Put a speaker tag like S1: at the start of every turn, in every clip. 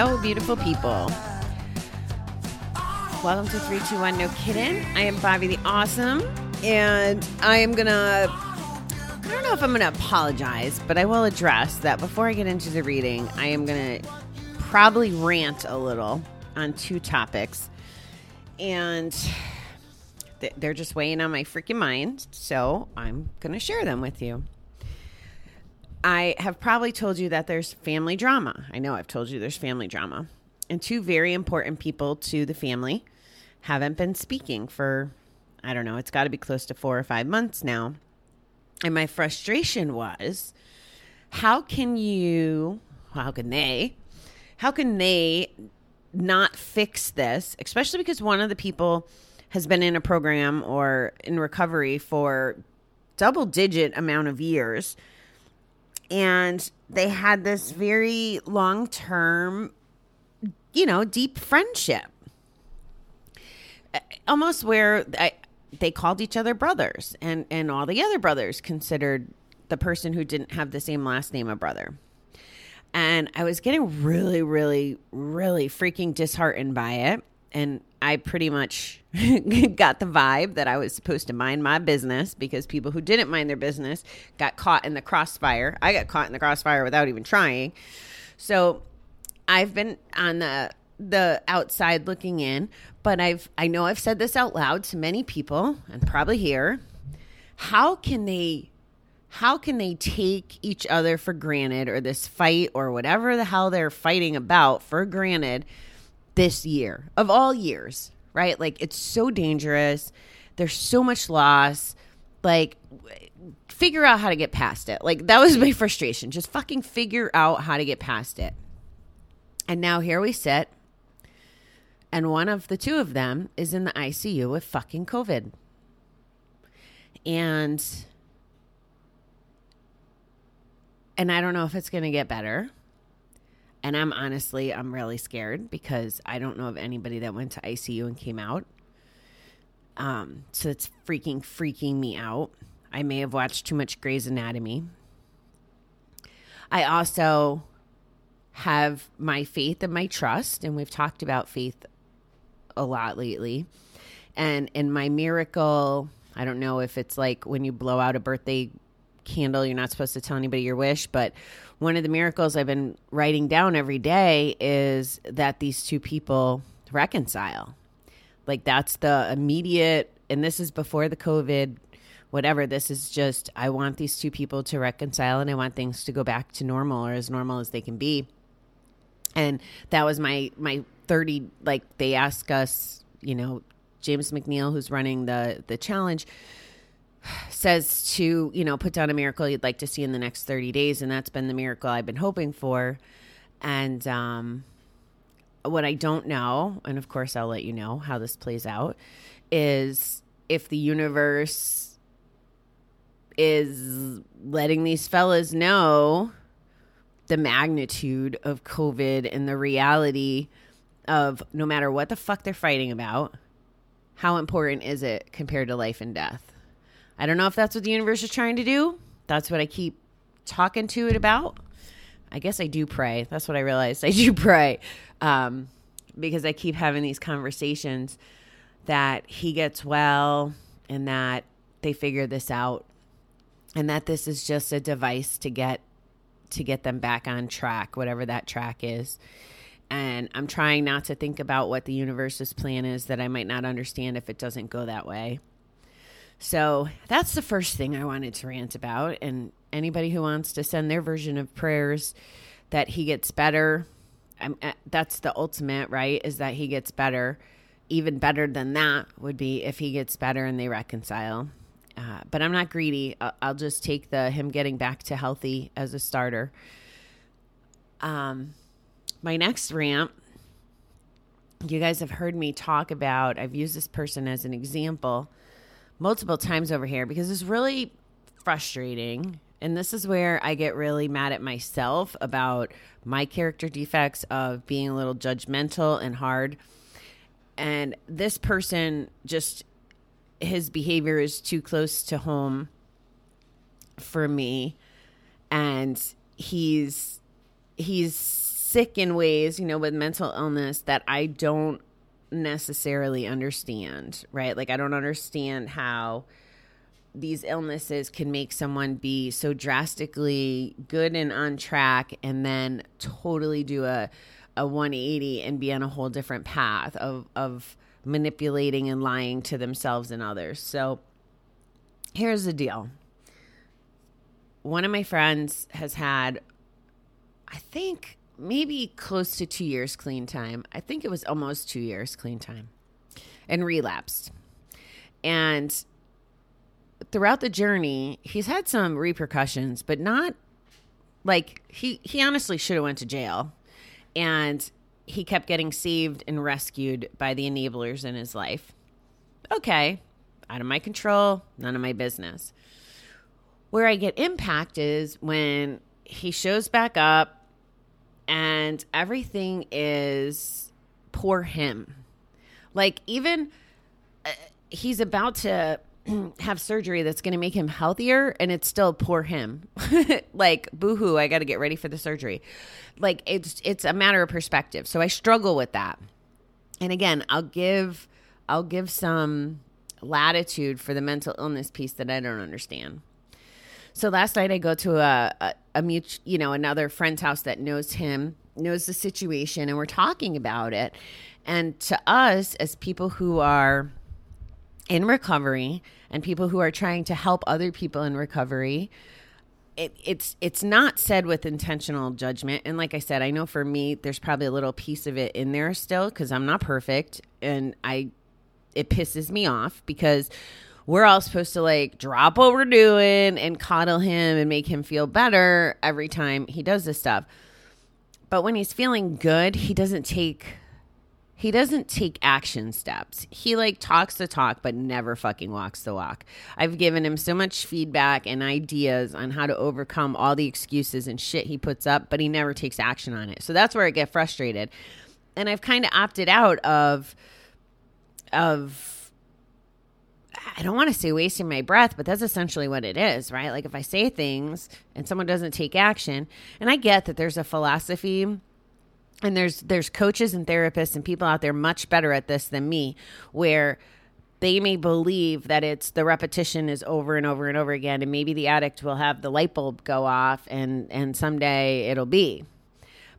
S1: Hello, beautiful people. Welcome to 321 No Kidding. I am Bobbie the Awesome, and I am gonna. I don't know if I'm gonna apologize, but I will address that before I get into the reading. I am gonna probably rant a little on two topics, and they're just weighing on my freaking mind, so I'm gonna share them with you. I have probably told you that there's family drama. I know I've told you there's family drama. And two very important people to the family haven't been speaking for, I don't know, it's got to be close to four or five months now. And my frustration was how can you, how can they, how can they not fix this, especially because one of the people has been in a program or in recovery for double digit amount of years and they had this very long term you know deep friendship. Almost where I, they called each other brothers and and all the other brothers considered the person who didn't have the same last name a brother. And i was getting really really really freaking disheartened by it. And I pretty much got the vibe that I was supposed to mind my business because people who didn't mind their business got caught in the crossfire. I got caught in the crossfire without even trying. So I've been on the the outside looking in, but I've I know I've said this out loud to many people and probably here. How can they how can they take each other for granted or this fight or whatever the hell they're fighting about for granted? This year of all years, right? Like it's so dangerous. There's so much loss. Like figure out how to get past it. Like that was my frustration. Just fucking figure out how to get past it. And now here we sit. And one of the two of them is in the ICU with fucking COVID. And and I don't know if it's going to get better. And I'm honestly, I'm really scared because I don't know of anybody that went to ICU and came out. Um, so it's freaking freaking me out. I may have watched too much Grey's Anatomy. I also have my faith and my trust, and we've talked about faith a lot lately. And in my miracle, I don't know if it's like when you blow out a birthday candle, you're not supposed to tell anybody your wish, but one of the miracles I've been writing down every day is that these two people reconcile. Like that's the immediate, and this is before the COVID, whatever. This is just, I want these two people to reconcile and I want things to go back to normal or as normal as they can be. And that was my, my 30, like they ask us, you know, James McNeil, who's running the, the challenge, says to, you know, put down a miracle you'd like to see in the next 30 days. And that's been the miracle I've been hoping for. And um, what I don't know, and of course I'll let you know how this plays out, is if the universe is letting these fellas know the magnitude of COVID and the reality of no matter what the fuck they're fighting about, how important is it compared to life and death? I don't know if that's what the universe is trying to do. That's what I keep talking to it about. I guess I do pray. That's what I realized. I do pray um, because I keep having these conversations that he gets well and that they figure this out and that this is just a device to get to get them back on track whatever that track is and i'm trying not to think about what the universe's plan is that i might not understand if it doesn't go that way so that's the first thing I wanted to rant about. And anybody who wants to send their version of prayers that he gets better, I'm, uh, that's the ultimate, right? Is that he gets better. Even better than that would be if he gets better and they reconcile. Uh, but I'm not greedy. I'll, I'll just take the him getting back to healthy as a starter. Um, my next rant you guys have heard me talk about i've used this person as an example multiple times over here because it's really frustrating. And this is where I get really mad at myself about my character defects of being a little judgmental and hard. And this person just, his behavior is too close to home for me. And he's, he's sick in ways, you know, with mental illness that I don't necessarily understand, right? Like, I don't understand how these illnesses can make someone be so drastically good and on track and then totally do a, a 180 and be on a whole different path of, of manipulating and lying to themselves and others. So here's the deal. One of my friends has had, I think, maybe close to two years clean time. I think it was almost two years clean time and relapsed. And throughout the journey, he's had some repercussions, but not like he he honestly should have went to jail. And he kept getting saved and rescued by the enablers in his life. Okay, out of my control, none of my business. Where I get impact is when he shows back up and everything is poor him. Like even uh, he's about to have surgery that's going to make him healthier and it's still poor him. like boohoo, I got to get ready for the surgery. Like it's it's a matter of perspective. So I struggle with that. And again, I'll give I'll give some latitude for the mental illness piece that I don't understand. So last night I go to a, a, a mutual, you know, another friend's house that knows him, knows the situation, and we're talking about it. And to us, as people who are in recovery and people who are trying to help other people in recovery, it, it's it's not said with intentional judgment. And like I said, I know for me, there's probably a little piece of it in there still because I'm not perfect, and I it pisses me off because we're all supposed to like drop what we're doing and coddle him and make him feel better every time he does this stuff. But when he's feeling good, he doesn't take he doesn't take action steps. He like talks the talk but never fucking walks the walk. I've given him so much feedback and ideas on how to overcome all the excuses and shit he puts up, but he never takes action on it. So that's where I get frustrated. And I've kind of opted out of of I don't want to say wasting my breath, but that's essentially what it is, right? Like if I say things and someone doesn't take action, and I get that there's a philosophy and there's there's coaches and therapists and people out there much better at this than me where they may believe that it's the repetition is over and over and over again and maybe the addict will have the light bulb go off and and someday it'll be.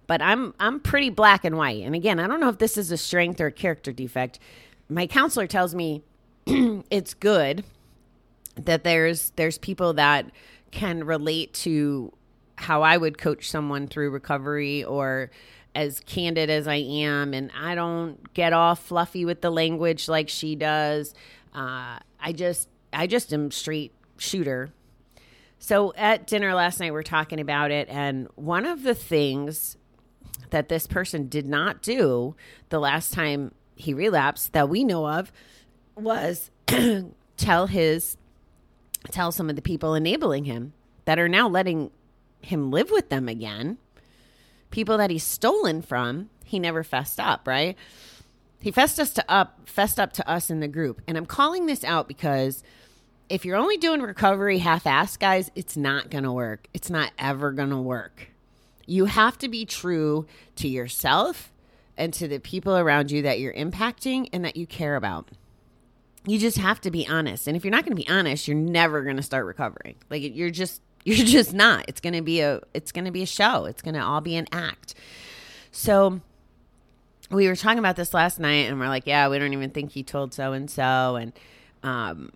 S1: But i'm i'm pretty black and white. And again i don't know if this is a strength or a character defect. My counselor tells me it's good that there's there's people that can relate to how I would coach someone through recovery or as candid as I am and I don't get all fluffy with the language like she does. Uh, I just I just am straight shooter. So at dinner last night we're talking about it and one of the things that this person did not do the last time he relapsed that we know of was tell his tell some of the people enabling him that are now letting him live with them again. People that he's stolen from he never fessed up right? He fessed us to up fessed up to us in the group. And i'm calling this out because if you're only doing recovery half-ass guys it's not gonna work. It's not ever gonna work. You have to be true to yourself and to the people around you that you're impacting and that you care about you just have to be honest. And if you're not going to be honest, you're never going to start recovering. Like you're just you're just not. It's going to be a it's going to be a show. It's going to all be an act. So we were talking about this last night and we're like, yeah, we don't even think he told so and so and um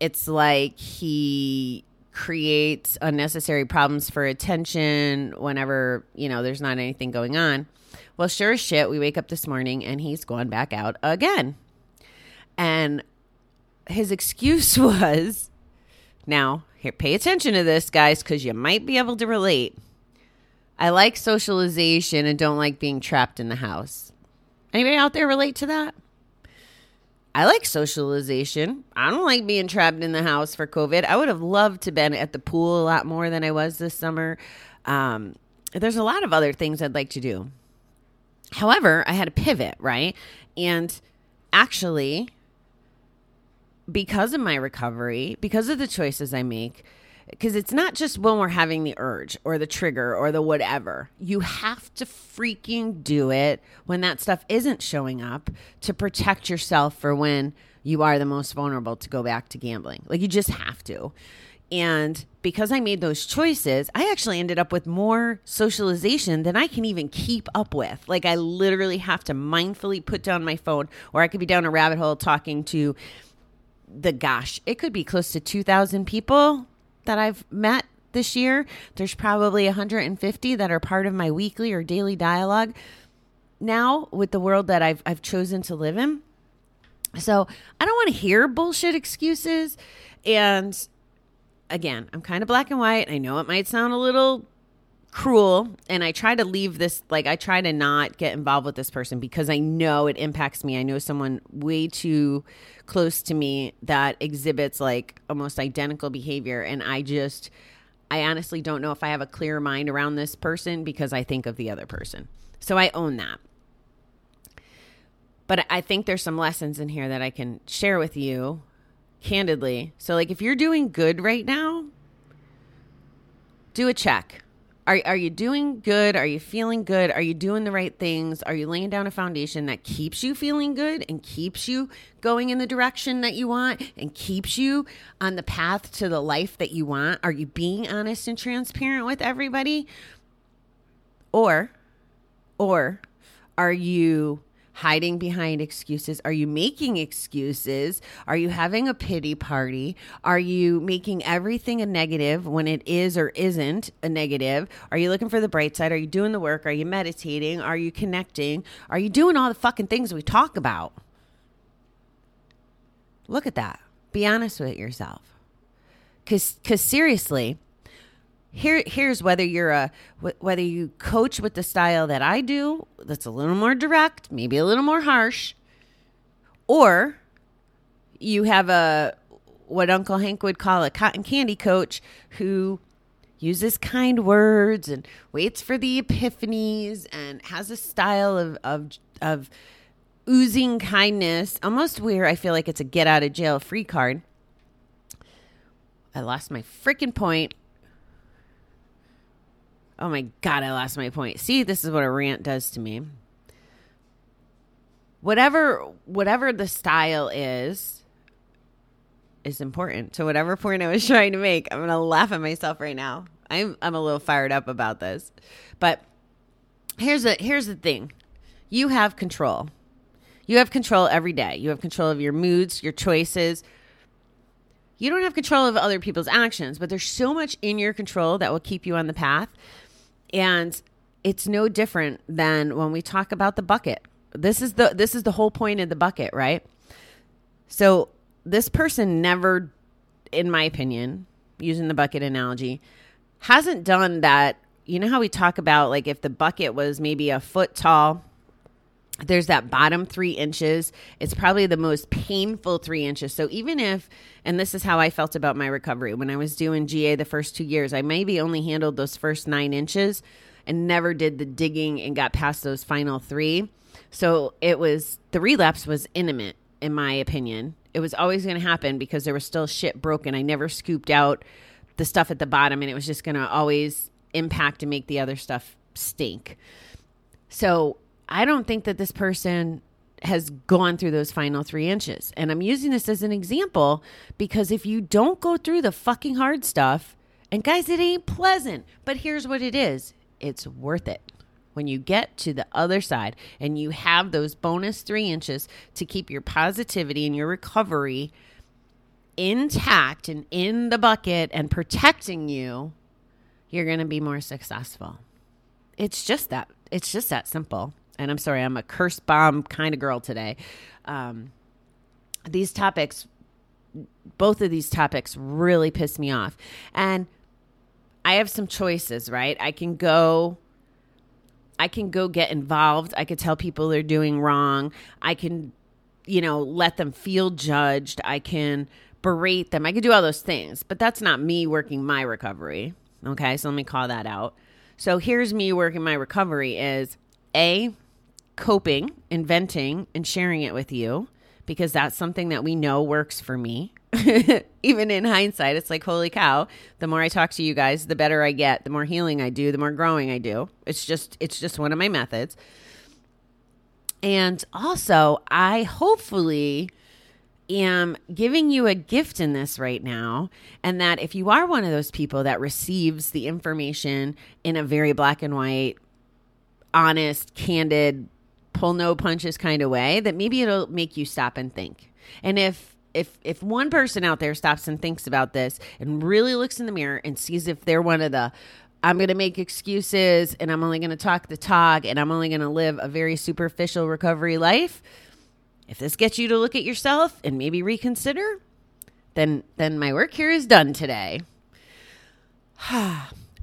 S1: it's like he creates unnecessary problems for attention whenever, you know, there's not anything going on. Well, sure as shit, we wake up this morning and he's gone back out again. And his excuse was now, here, pay attention to this, guys, because you might be able to relate. I like socialization and don't like being trapped in the house. Anybody out there relate to that? I like socialization. I don't like being trapped in the house for COVID. I would have loved to been at the pool a lot more than I was this summer. Um, there's a lot of other things I'd like to do. However, I had a pivot, right? And actually, because of my recovery, because of the choices I make, because it's not just when we're having the urge or the trigger or the whatever. You have to freaking do it when that stuff isn't showing up to protect yourself for when you are the most vulnerable to go back to gambling. Like you just have to. And because I made those choices, I actually ended up with more socialization than I can even keep up with. Like, I literally have to mindfully put down my phone, or I could be down a rabbit hole talking to the gosh, it could be close to 2,000 people that I've met this year. There's probably 150 that are part of my weekly or daily dialogue now with the world that I've, I've chosen to live in. So I don't want to hear bullshit excuses. And again, I'm kind of black and white. I know it might sound a little cruel and I try to leave this like I try to not get involved with this person because I know it impacts me. I know someone way too close to me that exhibits like almost identical behavior and I just I honestly don't know if I have a clear mind around this person because I think of the other person. So I own that. But I think there's some lessons in here that I can share with you candidly. So like if you're doing good right now, do a check are, are you doing good? Are you feeling good? Are you doing the right things? Are you laying down a foundation that keeps you feeling good and keeps you going in the direction that you want and keeps you on the path to the life that you want? Are you being honest and transparent with everybody? Or, or are you hiding behind excuses? Are you making excuses? Are you having a pity party? Are you making everything a negative when it is or isn't a negative? Are you looking for the bright side? Are you doing the work? Are you meditating? Are you connecting? Are you doing all the fucking things we talk about? Look at that. Be honest with yourself. Cuz seriously, here here's whether you're a whether you coach with the style that I do that's a little more direct, maybe a little more harsh, or you have a what Uncle Hank would call a cotton candy coach who uses kind words and waits for the epiphanies and has a style of of of oozing kindness, almost where I feel like it's a get out of jail free card. I lost my freaking point. Oh my God, I lost my point. See, this is what a rant does to me. Whatever, whatever the style is, is important. So whatever point I was trying to make, I'm gonna laugh at myself right now. I'm I'm a little fired up about this, but here's a here's the thing: you have control. You have control every day. You have control of your moods, your choices. You don't have control of other people's actions, but there's so much in your control that will keep you on the path and it's no different than when we talk about the bucket. This is the this is the whole point of the bucket, right? So this person never in my opinion, using the bucket analogy, hasn't done that. You know how we talk about like if the bucket was maybe a foot tall, there's that bottom three inches. It's probably the most painful three inches. So even if, and this is how I felt about my recovery when I was doing GA the first two years, I maybe only handled those first nine inches and never did the digging and got past those final three. So it was the relapse was intimate, in my opinion. It was always going to happen because there was still shit broken. I never scooped out the stuff at the bottom, and it was just going to always impact and make the other stuff stink. So I don't think that this person has gone through those final three inches. And I'm using this as an example because if you don't go through the fucking hard stuff, and guys, it ain't pleasant, but here's what it is it's worth it. When you get to the other side and you have those bonus three inches to keep your positivity and your recovery intact and in the bucket and protecting you, you're going to be more successful. It's just that. It's just that simple and I'm sorry, I'm a curse bomb kind of girl today. Um, these topics, both of these topics really piss me off. And I have some choices, right? I can go I can go get involved. I could tell people they're doing wrong. I can, you know, let them feel judged. I can berate them. I could do all those things, but that's not me working my recovery. Okay, so let me call that out. So here's me working my recovery is A, coping, inventing, and sharing it with you because that's something that we know works for me. even in hindsight, it's like, holy cow, the more I talk to you guys, the better I get, the more healing I do, the more growing I do. It's just, it's just one of my methods. And also, I hopefully am giving you a gift in this right now. And that if you are one of those people that receives the information in a very black and white, honest, candid, pull no punches kind of way, that maybe it'll make you stop and think. And if if if one person out there stops and thinks about this and really looks in the mirror and sees if they're one of the I'm going to make excuses and I'm only going to talk the talk and I'm only going to live a very superficial recovery life, if this gets you to look at yourself and maybe reconsider, then then my work here is done today.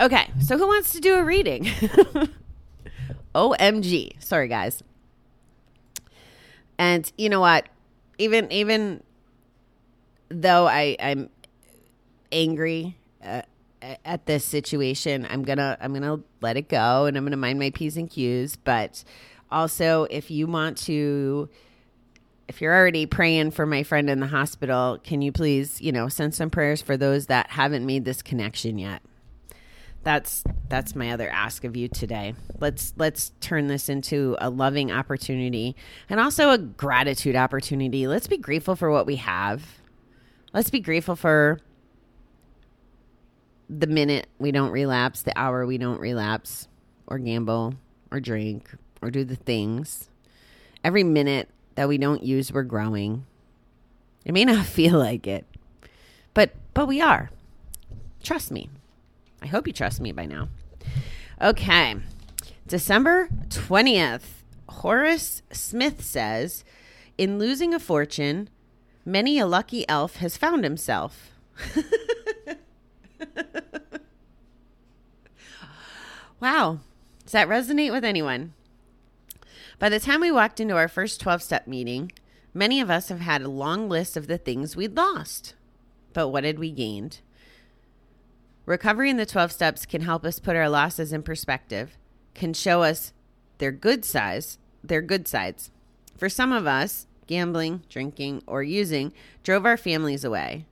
S1: okay, so who wants to do a reading? OMG. Sorry guys. And you know what? Even even though I I'm angry uh, at this situation, I'm gonna I'm gonna let it go and I'm gonna mind my p's and q's. But also, if you want to if you're already praying for my friend in the hospital, can you please, you know, send some prayers for those that haven't made this connection yet? That's that's my other ask of you today. Let's let's turn this into a loving opportunity and also a gratitude opportunity. Let's be grateful for what we have. Let's be grateful for the minute we don't relapse, the hour we don't relapse or gamble or drink or do the things. Every minute that we don't use, we're growing. It may not feel like it, but but we are. Trust me. I hope you trust me by now. Okay. December 20th. Horace Smith says, "In losing a fortune, many a lucky elf has found himself." wow. Does that resonate with anyone? By the time we walked into our first 12 step meeting, many of us have had a long list of the things we'd lost. But what had we gained? Recovery in the 12 steps can help us put our losses in perspective, can show us their good size, their good sides. For some of us, gambling, drinking, or using drove our families away.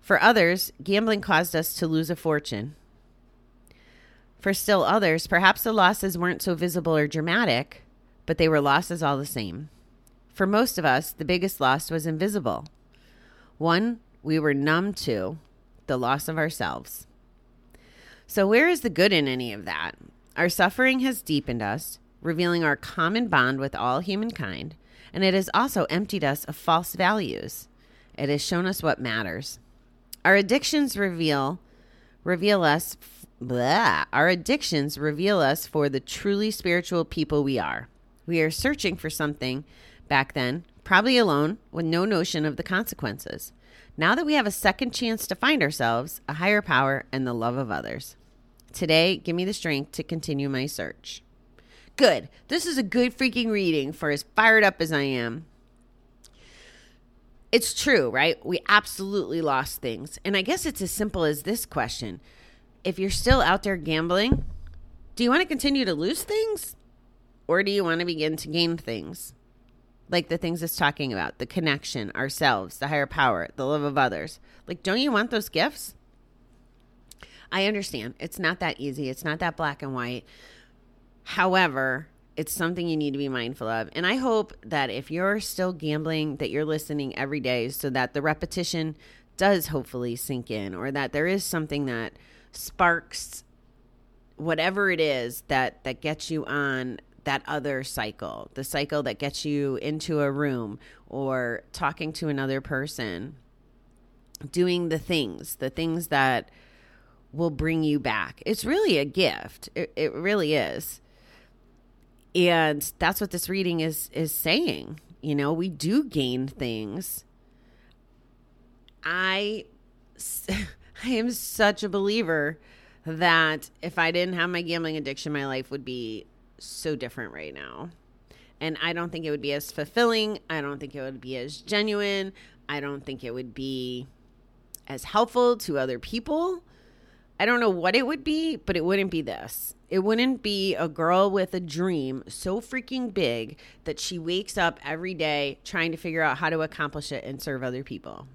S1: For others, gambling caused us to lose a fortune. For still others, perhaps the losses weren't so visible or dramatic, but they were losses all the same. For most of us, the biggest loss was invisible. One we were numb to the loss of ourselves. So, where is the good in any of that? Our suffering has deepened us, revealing our common bond with all humankind, and it has also emptied us of false values. It has shown us what matters. Our addictions reveal reveal us blah, our addictions reveal us for the truly spiritual people we are. We are searching for something back then, probably alone, with no notion of the consequences. Now that we have a second chance to find ourselves, a higher power, and the love of others. Today, give me the strength to continue my search. Good. This is a good freaking reading for as fired up as I am. It's true, right? We absolutely lost things. And I guess it's as simple as this question If you're still out there gambling, do you want to continue to lose things? Or do you want to begin to gain things? Like the things it's talking about the connection, ourselves, the higher power, the love of others. Like, don't you want those gifts? I understand. It's not that easy, it's not that black and white. However, it's something you need to be mindful of. And I hope that if you're still gambling, that you're listening every day so that the repetition does hopefully sink in or that there is something that sparks whatever it is that that gets you on that other cycle, the cycle that gets you into a room or talking to another person, doing the things, the things that will bring you back. It's really a gift. It, it really is. And that's what this reading is is saying. You know, we do gain things. I I am such a believer that if I didn't have my gambling addiction, my life would be so different right now. And I don't think it would be as fulfilling. I don't think it would be as genuine. I don't think it would be as helpful to other people. I don't know what it would be, but it wouldn't be this. It wouldn't be a girl with a dream so freaking big that she wakes up every day trying to figure out how to accomplish it and serve other people.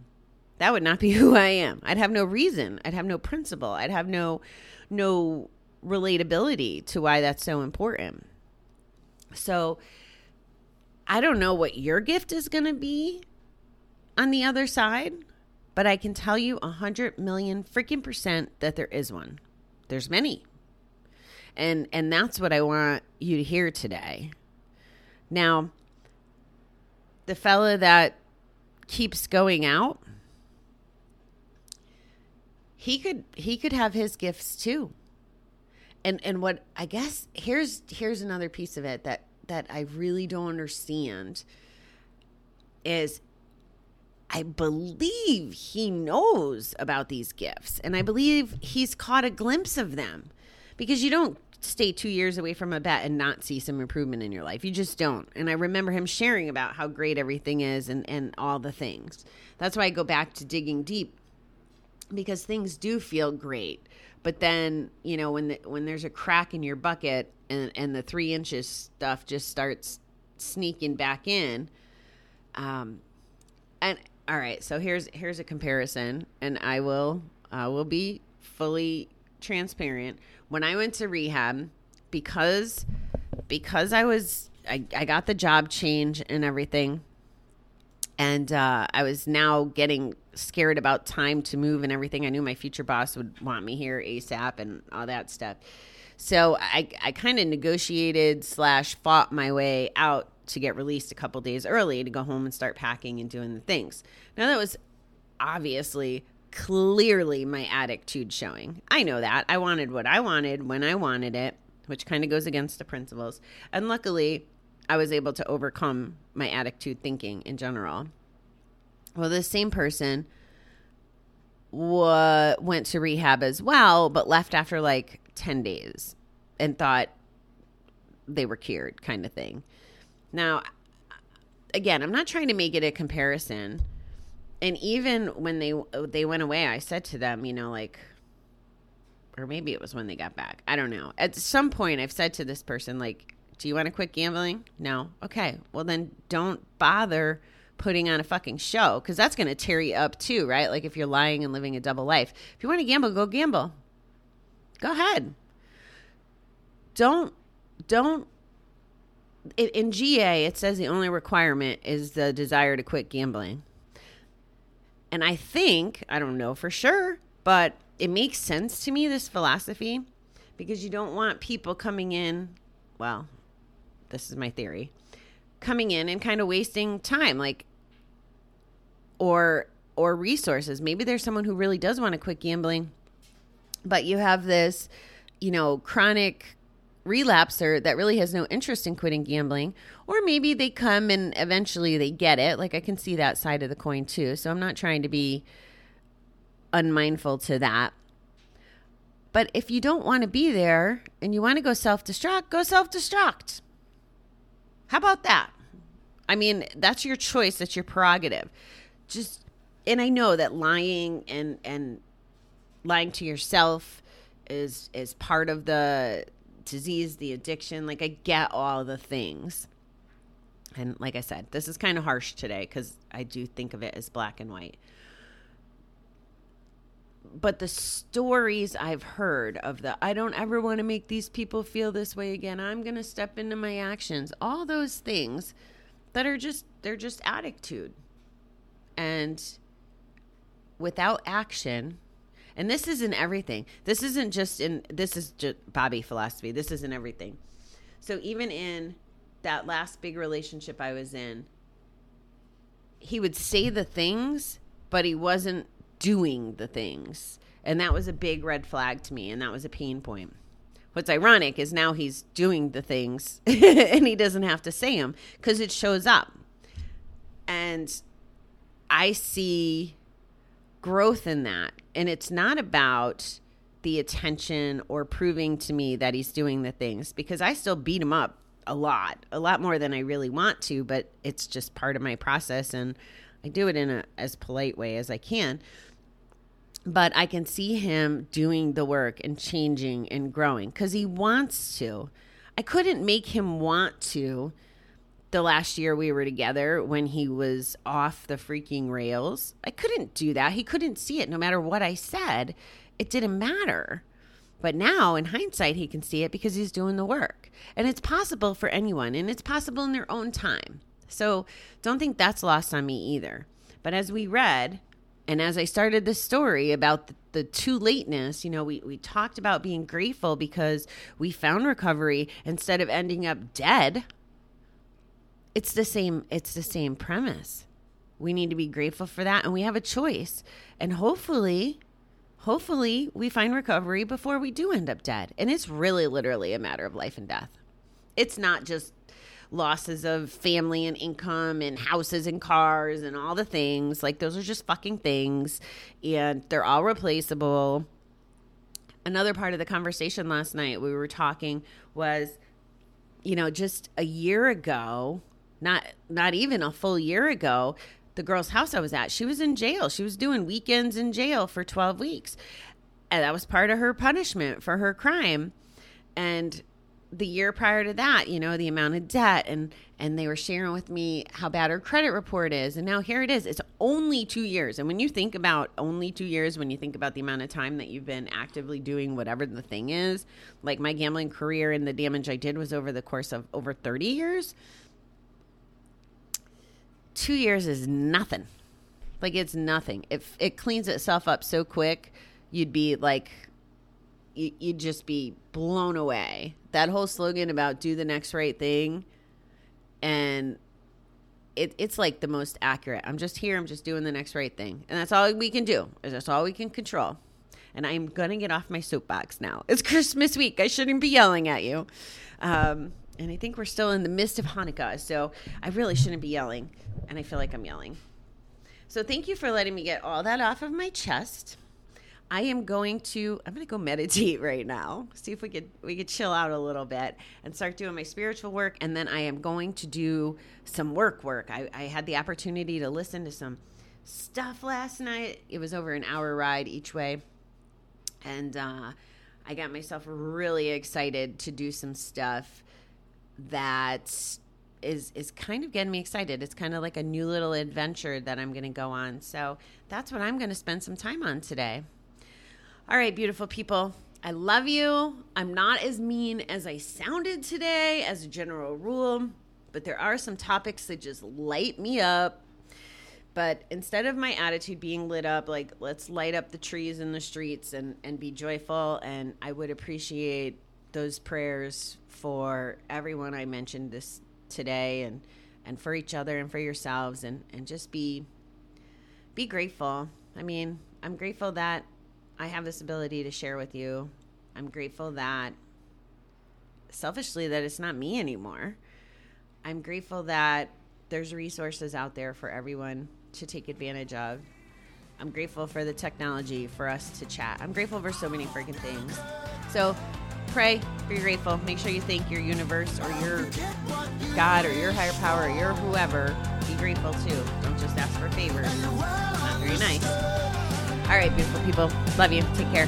S1: That would not be who I am. I'd have no reason. I'd have no principle. I'd have no no relatability to why that's so important. So I don't know what your gift is going to be on the other side, but I can tell you a hundred million freaking percent that there is one. There's many. And and that's what I want you to hear today. Now, the fella that keeps going out, he could he could have his gifts too. And and what I guess here's here's another piece of it that that I really don't understand is I believe he knows about these gifts and I believe he's caught a glimpse of them because you don't stay two years away from a bet and not see some improvement in your life. You just don't. And I remember him sharing about how great everything is and, and all the things. That's why I go back to digging deep because things do feel great. But then, you know, when the, when there's a crack in your bucket and, and the three inches stuff just starts sneaking back in, um, and all right, so here's here's a comparison, and I will I will be fully transparent. When I went to rehab, because because I was I, I got the job change and everything, and uh, I was now getting scared about time to move and everything. I knew my future boss would want me here ASAP and all that stuff. So I I kind of negotiated slash fought my way out to get released a couple days early to go home and start packing and doing the things. Now that was obviously clearly my attitude showing. I know that. I wanted what I wanted when I wanted it, which kind of goes against the principles. And luckily, I was able to overcome my attitude thinking in general. Well, this same person went to rehab as well, but left after like 10 days and thought they were cured, kind of thing. Now, again, I'm not trying to make it a comparison. And even when they they went away, I said to them, you know, like or maybe it was when they got back. I don't know. At some point I've said to this person like, "Do you want to quit gambling?" No. Okay. Well, then don't bother putting on a fucking show cuz that's going to tear you up too, right? Like if you're lying and living a double life. If you want to gamble, go gamble. Go ahead. Don't don't in GA, it says the only requirement is the desire to quit gambling. And I think, I don't know for sure, but it makes sense to me, this philosophy, because you don't want people coming in. Well, this is my theory coming in and kind of wasting time, like, or, or resources. Maybe there's someone who really does want to quit gambling, but you have this, you know, chronic relapser that really has no interest in quitting gambling or maybe they come and eventually they get it. Like i can see that side of the coin too so i'm not trying to be unmindful to that. But if you don't want to be there and you want to go self-destruct go self-destruct how about that i mean that's your choice that's your prerogative just and i know that lying and and lying to yourself is is part of the disease, the addiction. Like, I get all the things. And like I said, this is kind of harsh today because I do think of it as black and white. But the stories I've heard of the, I don't ever want to make these people feel this way again. I'm going to step into my actions. All those things that are just, they're just attitude. And without action, and this isn't everything. This isn't just in this is just Bobbie philosophy. This isn't everything. So even in that last big relationship I was in, he would say the things, but he wasn't doing the things. And that was a big red flag to me and that was a pain point. What's ironic is now he's doing the things and he doesn't have to say them because it shows up. And I see growth in that. And it's not about the attention or proving to me that he's doing the things because I still beat him up a lot, a lot more than I really want to, but it's just part of my process and I do it in a as polite way as I can. But I can see him doing the work and changing and growing cuz he wants to. I couldn't make him want to the last year we were together when he was off the freaking rails. I couldn't do that. He couldn't see it no matter what I said. It didn't matter. But now, in hindsight, he can see it because he's doing the work. And it's possible for anyone, and it's possible in their own time. So don't think that's lost on me either. But as we read, and as I started this story about the, the too lateness, you know, we, we talked about being grateful because we found recovery instead of ending up dead. It's the same, it's the same premise. We need to be grateful for that, and we have a choice. And hopefully, hopefully we find recovery before we do end up dead. And it's really literally a matter of life and death. It's not just losses of family and income and houses and cars and all the things. Like those are just fucking things and they're all replaceable. Another part of the conversation last night we were talking was you know, just a year ago, not not even a full year ago, the girl's house I was at, she was in jail. She was doing weekends in jail for 12 weeks. And that was part of her punishment for her crime. And the year prior to that, you know, the amount of debt and and they were sharing with me how bad her credit report is. And now here it is. It's only 2 years. And when you think about only 2 years, when you think about the amount of time that you've been actively doing whatever the thing is, like my gambling career and the damage I did was over the course of over 30 years. 2 years is nothing. Like it's nothing. If it cleans itself up so quick, you'd be like you'd just be blown away. That whole slogan about do the next right thing and it, it's like the most accurate. I'm just here, I'm just doing the next right thing. And that's all we can do. Is that's all we can control. And I'm going to get off my soapbox now. It's Christmas week. I shouldn't be yelling at you. Um, and I think we're still in the midst of Hanukkah. So I really shouldn't be yelling. And I feel like I'm yelling. So thank you for letting me get all that off of my chest. I am going to I'm going to go meditate right now. See if we could we could chill out a little bit and start doing my spiritual work and then I am going to do some work work. I, I had the opportunity to listen to some stuff last night. It was over an hour ride each way. And uh, I got myself really excited to do some stuff that is is kind of getting me excited. It's kind of like a new little adventure that I'm going to go on. So that's what I'm going to spend some time on today. All right, beautiful people. I love you. I'm not as mean as I sounded today as a general rule, but there are some topics that just light me up. But instead of my attitude being lit up, like let's light up the trees in the streets and, and be joyful. And I would appreciate those prayers for everyone I mentioned this today and, and for each other and for yourselves and, and just be be grateful. I mean, I'm grateful that I have this ability to share with you. I'm grateful that selfishly that it's not me anymore. I'm grateful that there's resources out there for everyone to take advantage of. I'm grateful for the technology for us to chat. I'm grateful for so many freaking things. So pray, be grateful. Make sure you thank your universe or your God or your higher power or your whoever. Be grateful too. Don't just ask for favors. Not very nice. All right, beautiful people. Love you. Take care.